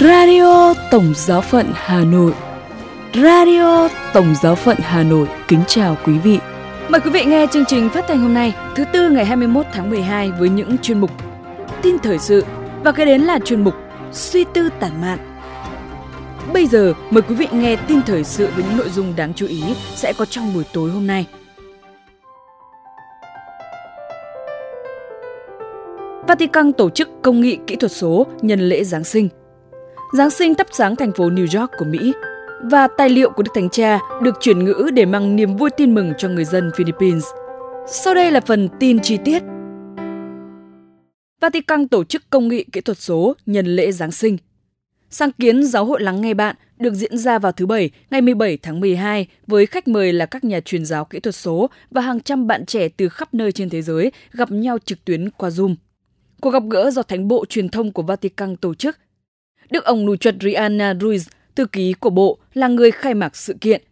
Radio Tổng Giáo phận Hà Nội Radio Tổng Giáo phận Hà Nội kính chào quý vị. Mời quý vị nghe chương trình phát thanh hôm nay, thứ tư ngày 21 tháng 12 với những chuyên mục Tin thời sự và cái đến là chuyên mục Suy tư tản mạn. Bây giờ mời quý vị nghe tin thời sự với những nội dung đáng chú ý sẽ có trong buổi tối hôm nay. Vatican tổ chức công nghị kỹ thuật số nhân lễ Giáng sinh. Giáng sinh thắp sáng thành phố New York của Mỹ và tài liệu của Đức Thánh Cha được chuyển ngữ để mang niềm vui tin mừng cho người dân Philippines. Sau đây là phần tin chi tiết. Vatican tổ chức công nghị kỹ thuật số nhân lễ Giáng sinh. Sáng kiến Giáo hội lắng nghe bạn được diễn ra vào thứ Bảy, ngày 17 tháng 12 với khách mời là các nhà truyền giáo kỹ thuật số và hàng trăm bạn trẻ từ khắp nơi trên thế giới gặp nhau trực tuyến qua Zoom. Cuộc gặp gỡ do Thánh bộ truyền thông của Vatican tổ chức. Đức ông Nuchadriana Ruiz, thư ký của Bộ, là người khai mạc sự kiện.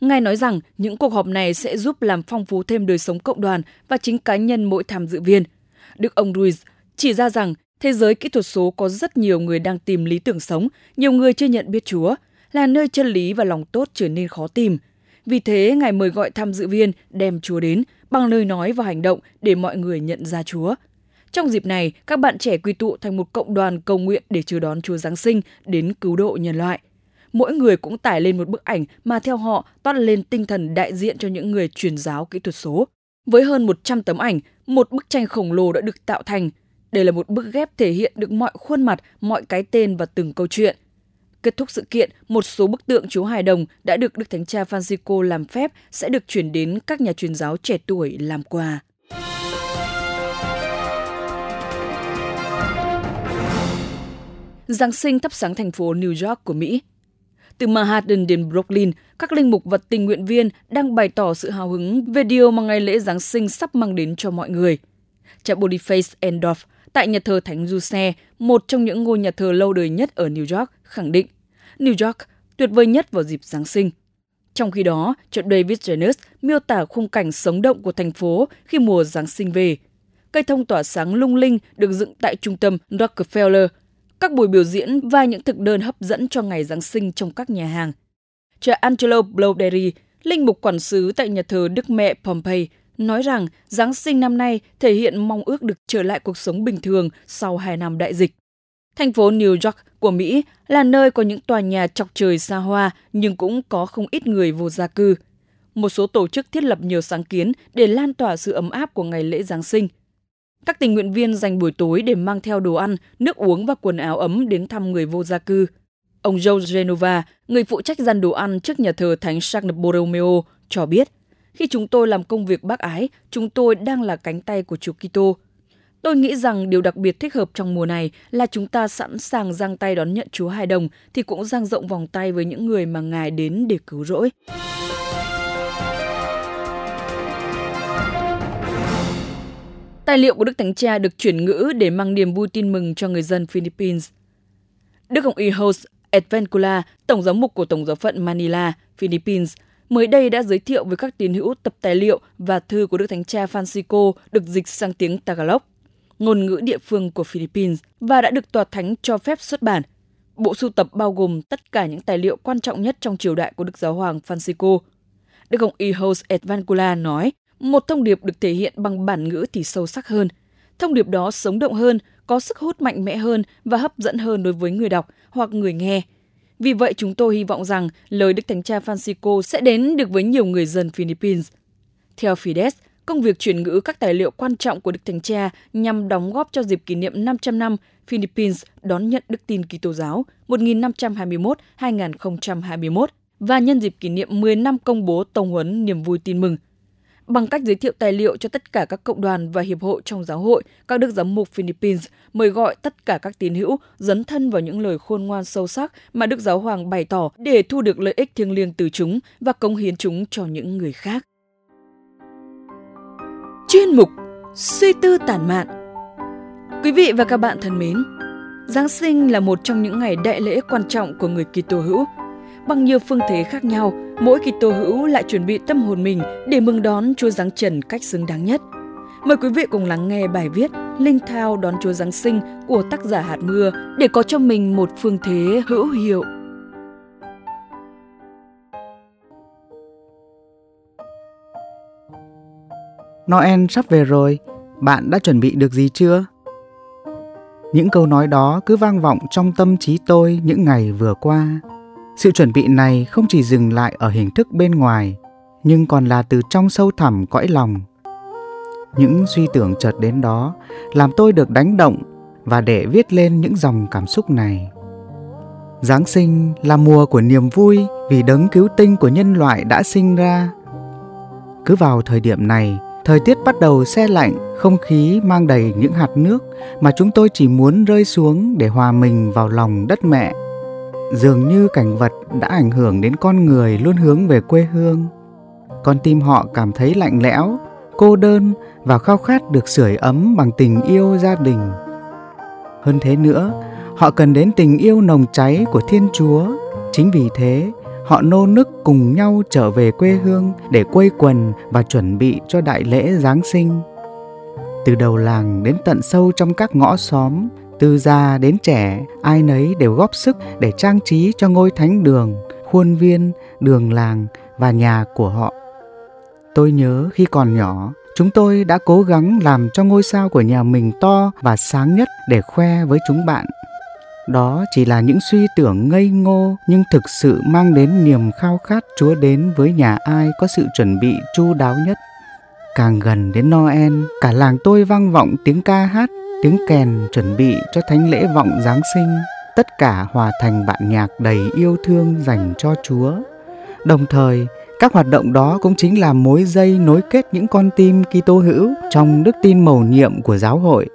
Ngài nói rằng những cuộc họp này sẽ giúp làm phong phú thêm đời sống cộng đoàn và chính cá nhân mỗi tham dự viên. Đức ông Ruiz chỉ ra rằng thế giới kỹ thuật số có rất nhiều người đang tìm lý tưởng sống, nhiều người chưa nhận biết Chúa, là nơi chân lý và lòng tốt trở nên khó tìm. Vì thế, Ngài mời gọi tham dự viên đem Chúa đến bằng lời nói và hành động để mọi người nhận ra Chúa. Trong dịp này, các bạn trẻ quy tụ thành một cộng đoàn cầu nguyện để chờ đón Chúa Giáng sinh đến cứu độ nhân loại. Mỗi người cũng tải lên một bức ảnh mà theo họ toát lên tinh thần đại diện cho những người truyền giáo kỹ thuật số. Với hơn 100 tấm ảnh, một bức tranh khổng lồ đã được tạo thành. Đây là một bức ghép thể hiện được mọi khuôn mặt, mọi cái tên và từng câu chuyện. Kết thúc sự kiện, một số bức tượng Chúa Hài Đồng đã được Đức Thánh Cha Francisco làm phép sẽ được chuyển đến các nhà truyền giáo trẻ tuổi làm quà. Giáng sinh thắp sáng thành phố New York của Mỹ. Từ Manhattan đến Brooklyn, các linh mục và tình nguyện viên đang bày tỏ sự hào hứng về điều mà ngày lễ Giáng sinh sắp mang đến cho mọi người. Cha Boniface Endorf tại nhà thờ Thánh Giuse, một trong những ngôi nhà thờ lâu đời nhất ở New York, khẳng định New York tuyệt vời nhất vào dịp Giáng sinh. Trong khi đó, cha David Janus miêu tả khung cảnh sống động của thành phố khi mùa Giáng sinh về. Cây thông tỏa sáng lung linh được dựng tại trung tâm Rockefeller các buổi biểu diễn và những thực đơn hấp dẫn cho ngày Giáng sinh trong các nhà hàng. Cha Angelo Bloderi, linh mục quản sứ tại nhà thờ Đức Mẹ Pompey, nói rằng Giáng sinh năm nay thể hiện mong ước được trở lại cuộc sống bình thường sau hai năm đại dịch. Thành phố New York của Mỹ là nơi có những tòa nhà chọc trời xa hoa nhưng cũng có không ít người vô gia cư. Một số tổ chức thiết lập nhiều sáng kiến để lan tỏa sự ấm áp của ngày lễ Giáng sinh. Các tình nguyện viên dành buổi tối để mang theo đồ ăn, nước uống và quần áo ấm đến thăm người vô gia cư. Ông Joe Genova, người phụ trách dàn đồ ăn trước nhà thờ Thánh Charles Borromeo, cho biết, khi chúng tôi làm công việc bác ái, chúng tôi đang là cánh tay của Chúa Kitô. Tôi nghĩ rằng điều đặc biệt thích hợp trong mùa này là chúng ta sẵn sàng giang tay đón nhận Chúa Hài Đồng thì cũng giang rộng vòng tay với những người mà Ngài đến để cứu rỗi. Tài liệu của Đức Thánh Cha được chuyển ngữ để mang niềm vui tin mừng cho người dân Philippines. Đức Hồng Y Host Advencula, Tổng giám mục của Tổng giáo phận Manila, Philippines, mới đây đã giới thiệu với các tín hữu tập tài liệu và thư của Đức Thánh Cha Francisco được dịch sang tiếng Tagalog, ngôn ngữ địa phương của Philippines, và đã được Tòa Thánh cho phép xuất bản. Bộ sưu tập bao gồm tất cả những tài liệu quan trọng nhất trong triều đại của Đức Giáo Hoàng Francisco. Đức Hồng Y Host Advancula nói một thông điệp được thể hiện bằng bản ngữ thì sâu sắc hơn. Thông điệp đó sống động hơn, có sức hút mạnh mẽ hơn và hấp dẫn hơn đối với người đọc hoặc người nghe. Vì vậy chúng tôi hy vọng rằng lời Đức Thánh Cha Francisco sẽ đến được với nhiều người dân Philippines. Theo Fides, công việc chuyển ngữ các tài liệu quan trọng của Đức Thánh Cha nhằm đóng góp cho dịp kỷ niệm 500 năm Philippines đón nhận đức tin Kitô giáo 1521-2021 và nhân dịp kỷ niệm 10 năm công bố Tông huấn niềm vui tin mừng Bằng cách giới thiệu tài liệu cho tất cả các cộng đoàn và hiệp hội trong giáo hội, các đức giám mục Philippines mời gọi tất cả các tín hữu dấn thân vào những lời khôn ngoan sâu sắc mà Đức Giáo Hoàng bày tỏ để thu được lợi ích thiêng liêng từ chúng và cống hiến chúng cho những người khác. Chuyên mục Suy tư tản mạn Quý vị và các bạn thân mến, Giáng sinh là một trong những ngày đại lễ quan trọng của người Kitô hữu – Bằng nhiều phương thế khác nhau, mỗi Kitô hữu lại chuẩn bị tâm hồn mình để mừng đón Chúa Giáng trần cách xứng đáng nhất. Mời quý vị cùng lắng nghe bài viết linh thao đón Chúa Giáng sinh của tác giả Hạt Mưa để có cho mình một phương thế hữu hiệu. Noel sắp về rồi, bạn đã chuẩn bị được gì chưa? Những câu nói đó cứ vang vọng trong tâm trí tôi những ngày vừa qua. Sự chuẩn bị này không chỉ dừng lại ở hình thức bên ngoài, nhưng còn là từ trong sâu thẳm cõi lòng. Những suy tưởng chợt đến đó làm tôi được đánh động và để viết lên những dòng cảm xúc này. Giáng sinh là mùa của niềm vui vì đấng cứu tinh của nhân loại đã sinh ra. Cứ vào thời điểm này, Thời tiết bắt đầu xe lạnh, không khí mang đầy những hạt nước mà chúng tôi chỉ muốn rơi xuống để hòa mình vào lòng đất mẹ. Dường như cảnh vật đã ảnh hưởng đến con người luôn hướng về quê hương. Con tim họ cảm thấy lạnh lẽo, cô đơn và khao khát được sưởi ấm bằng tình yêu gia đình. Hơn thế nữa, họ cần đến tình yêu nồng cháy của Thiên Chúa. Chính vì thế, họ nô nức cùng nhau trở về quê hương để quây quần và chuẩn bị cho đại lễ Giáng sinh. Từ đầu làng đến tận sâu trong các ngõ xóm, từ già đến trẻ, ai nấy đều góp sức để trang trí cho ngôi thánh đường, khuôn viên, đường làng và nhà của họ. Tôi nhớ khi còn nhỏ, chúng tôi đã cố gắng làm cho ngôi sao của nhà mình to và sáng nhất để khoe với chúng bạn đó chỉ là những suy tưởng ngây ngô nhưng thực sự mang đến niềm khao khát Chúa đến với nhà ai có sự chuẩn bị chu đáo nhất. Càng gần đến Noel, cả làng tôi vang vọng tiếng ca hát, tiếng kèn chuẩn bị cho thánh lễ vọng Giáng sinh. Tất cả hòa thành bản nhạc đầy yêu thương dành cho Chúa. Đồng thời, các hoạt động đó cũng chính là mối dây nối kết những con tim Kitô hữu trong đức tin mầu nhiệm của giáo hội.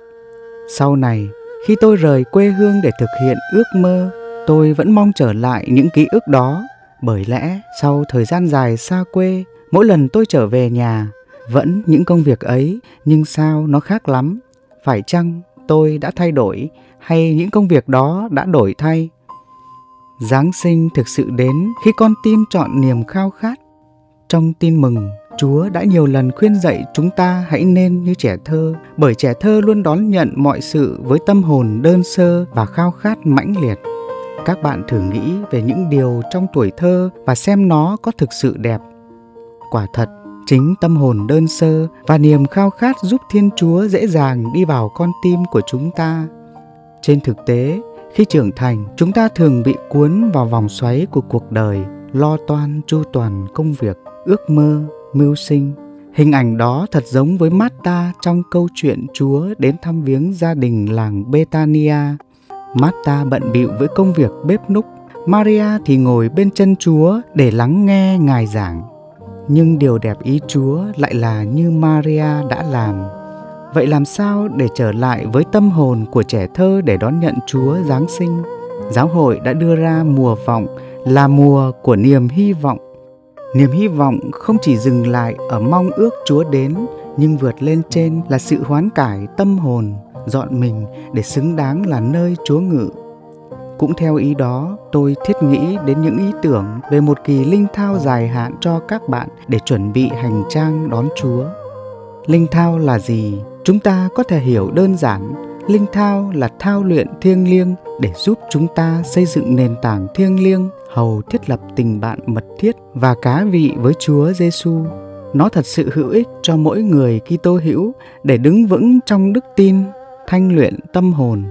Sau này, khi tôi rời quê hương để thực hiện ước mơ, tôi vẫn mong trở lại những ký ức đó. Bởi lẽ sau thời gian dài xa quê, mỗi lần tôi trở về nhà, vẫn những công việc ấy, nhưng sao nó khác lắm? Phải chăng tôi đã thay đổi hay những công việc đó đã đổi thay? Giáng sinh thực sự đến khi con tim chọn niềm khao khát. Trong tin mừng, Chúa đã nhiều lần khuyên dạy chúng ta hãy nên như trẻ thơ, bởi trẻ thơ luôn đón nhận mọi sự với tâm hồn đơn sơ và khao khát mãnh liệt. Các bạn thử nghĩ về những điều trong tuổi thơ và xem nó có thực sự đẹp. Quả thật, chính tâm hồn đơn sơ và niềm khao khát giúp Thiên Chúa dễ dàng đi vào con tim của chúng ta. Trên thực tế, khi trưởng thành, chúng ta thường bị cuốn vào vòng xoáy của cuộc đời, lo toan chu toàn công việc, ước mơ mưu sinh. Hình ảnh đó thật giống với Marta trong câu chuyện Chúa đến thăm viếng gia đình làng Betania. Marta bận bịu với công việc bếp núc, Maria thì ngồi bên chân Chúa để lắng nghe Ngài giảng. Nhưng điều đẹp ý Chúa lại là như Maria đã làm. Vậy làm sao để trở lại với tâm hồn của trẻ thơ để đón nhận Chúa Giáng sinh? Giáo hội đã đưa ra mùa vọng là mùa của niềm hy vọng Niềm hy vọng không chỉ dừng lại ở mong ước Chúa đến, nhưng vượt lên trên là sự hoán cải tâm hồn, dọn mình để xứng đáng là nơi Chúa ngự. Cũng theo ý đó, tôi thiết nghĩ đến những ý tưởng về một kỳ linh thao dài hạn cho các bạn để chuẩn bị hành trang đón Chúa. Linh thao là gì? Chúng ta có thể hiểu đơn giản, linh thao là thao luyện thiêng liêng để giúp chúng ta xây dựng nền tảng thiêng liêng hầu thiết lập tình bạn mật thiết và cá vị với Chúa Giêsu. Nó thật sự hữu ích cho mỗi người Kitô hữu để đứng vững trong đức tin, thanh luyện tâm hồn.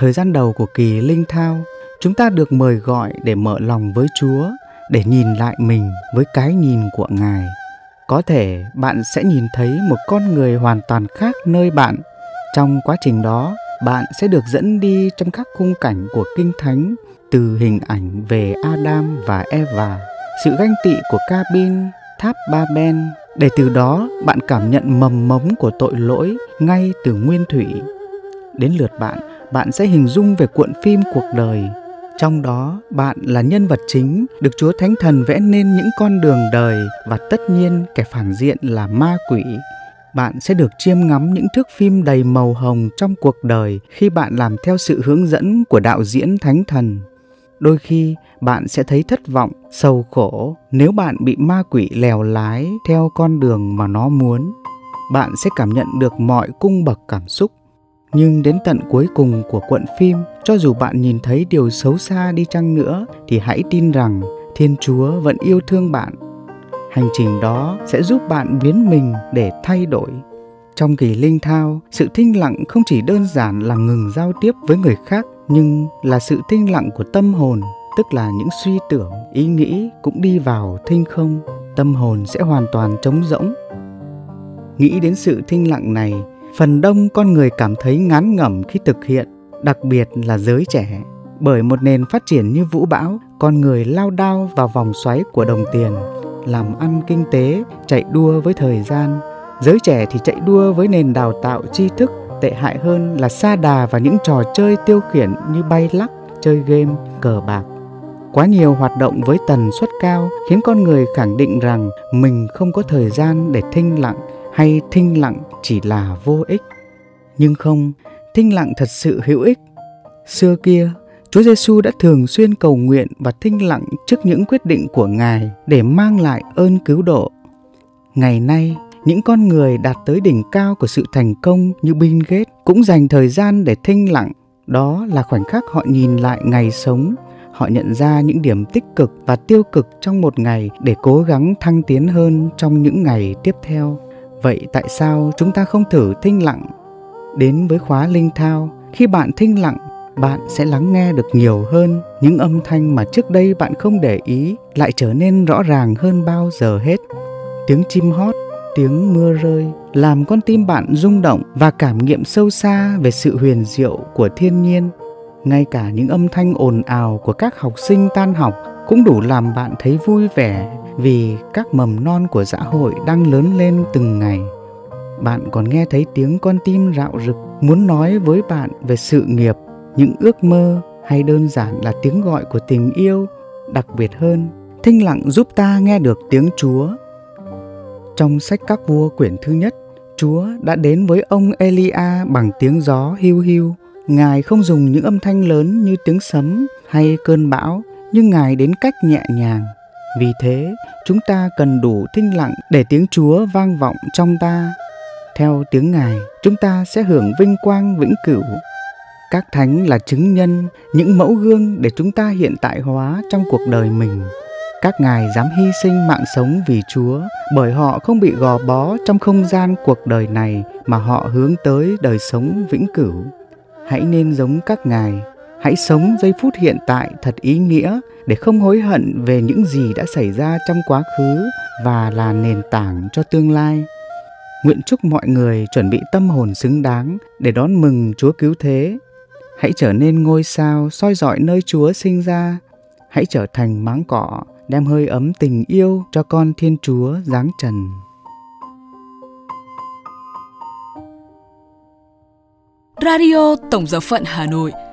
Thời gian đầu của kỳ linh thao, chúng ta được mời gọi để mở lòng với Chúa, để nhìn lại mình với cái nhìn của Ngài. Có thể bạn sẽ nhìn thấy một con người hoàn toàn khác nơi bạn. Trong quá trình đó, bạn sẽ được dẫn đi trong các khung cảnh của Kinh Thánh từ hình ảnh về Adam và Eva, sự ganh tị của cabin, tháp Ba Ben, để từ đó bạn cảm nhận mầm mống của tội lỗi ngay từ nguyên thủy. Đến lượt bạn, bạn sẽ hình dung về cuộn phim cuộc đời. Trong đó, bạn là nhân vật chính, được Chúa Thánh Thần vẽ nên những con đường đời và tất nhiên kẻ phản diện là ma quỷ. Bạn sẽ được chiêm ngắm những thước phim đầy màu hồng trong cuộc đời khi bạn làm theo sự hướng dẫn của đạo diễn Thánh Thần đôi khi bạn sẽ thấy thất vọng sầu khổ nếu bạn bị ma quỷ lèo lái theo con đường mà nó muốn bạn sẽ cảm nhận được mọi cung bậc cảm xúc nhưng đến tận cuối cùng của cuộn phim, cho dù bạn nhìn thấy điều xấu xa đi chăng nữa thì hãy tin rằng Thiên Chúa vẫn yêu thương bạn. Hành trình đó sẽ giúp bạn biến mình để thay đổi. Trong kỳ linh thao, sự thinh lặng không chỉ đơn giản là ngừng giao tiếp với người khác nhưng là sự thinh lặng của tâm hồn, tức là những suy tưởng, ý nghĩ cũng đi vào thinh không, tâm hồn sẽ hoàn toàn trống rỗng. Nghĩ đến sự thinh lặng này, phần đông con người cảm thấy ngán ngẩm khi thực hiện, đặc biệt là giới trẻ. Bởi một nền phát triển như vũ bão, con người lao đao vào vòng xoáy của đồng tiền, làm ăn kinh tế, chạy đua với thời gian. Giới trẻ thì chạy đua với nền đào tạo tri thức, tệ hại hơn là xa đà vào những trò chơi tiêu khiển như bay lắc, chơi game, cờ bạc. Quá nhiều hoạt động với tần suất cao khiến con người khẳng định rằng mình không có thời gian để thinh lặng hay thinh lặng chỉ là vô ích. Nhưng không, thinh lặng thật sự hữu ích. Xưa kia, Chúa Giêsu đã thường xuyên cầu nguyện và thinh lặng trước những quyết định của Ngài để mang lại ơn cứu độ. Ngày nay, những con người đạt tới đỉnh cao của sự thành công như Bill Gates cũng dành thời gian để thinh lặng. Đó là khoảnh khắc họ nhìn lại ngày sống, họ nhận ra những điểm tích cực và tiêu cực trong một ngày để cố gắng thăng tiến hơn trong những ngày tiếp theo. Vậy tại sao chúng ta không thử thinh lặng? Đến với khóa linh thao, khi bạn thinh lặng, bạn sẽ lắng nghe được nhiều hơn những âm thanh mà trước đây bạn không để ý lại trở nên rõ ràng hơn bao giờ hết. Tiếng chim hót, tiếng mưa rơi làm con tim bạn rung động và cảm nghiệm sâu xa về sự huyền diệu của thiên nhiên. Ngay cả những âm thanh ồn ào của các học sinh tan học cũng đủ làm bạn thấy vui vẻ vì các mầm non của xã hội đang lớn lên từng ngày. Bạn còn nghe thấy tiếng con tim rạo rực muốn nói với bạn về sự nghiệp, những ước mơ hay đơn giản là tiếng gọi của tình yêu. Đặc biệt hơn, thinh lặng giúp ta nghe được tiếng Chúa. Trong sách các vua quyển thứ nhất, Chúa đã đến với ông Elia bằng tiếng gió hiu hiu. Ngài không dùng những âm thanh lớn như tiếng sấm hay cơn bão, nhưng Ngài đến cách nhẹ nhàng, vì thế, chúng ta cần đủ thinh lặng để tiếng Chúa vang vọng trong ta. Theo tiếng Ngài, chúng ta sẽ hưởng vinh quang vĩnh cửu. Các thánh là chứng nhân, những mẫu gương để chúng ta hiện tại hóa trong cuộc đời mình. Các ngài dám hy sinh mạng sống vì Chúa bởi họ không bị gò bó trong không gian cuộc đời này mà họ hướng tới đời sống vĩnh cửu. Hãy nên giống các ngài, hãy sống giây phút hiện tại thật ý nghĩa để không hối hận về những gì đã xảy ra trong quá khứ và là nền tảng cho tương lai. Nguyện chúc mọi người chuẩn bị tâm hồn xứng đáng để đón mừng Chúa cứu thế. Hãy trở nên ngôi sao soi dọi nơi Chúa sinh ra. Hãy trở thành máng cỏ, đem hơi ấm tình yêu cho con Thiên Chúa giáng trần. Radio Tổng giáo phận Hà Nội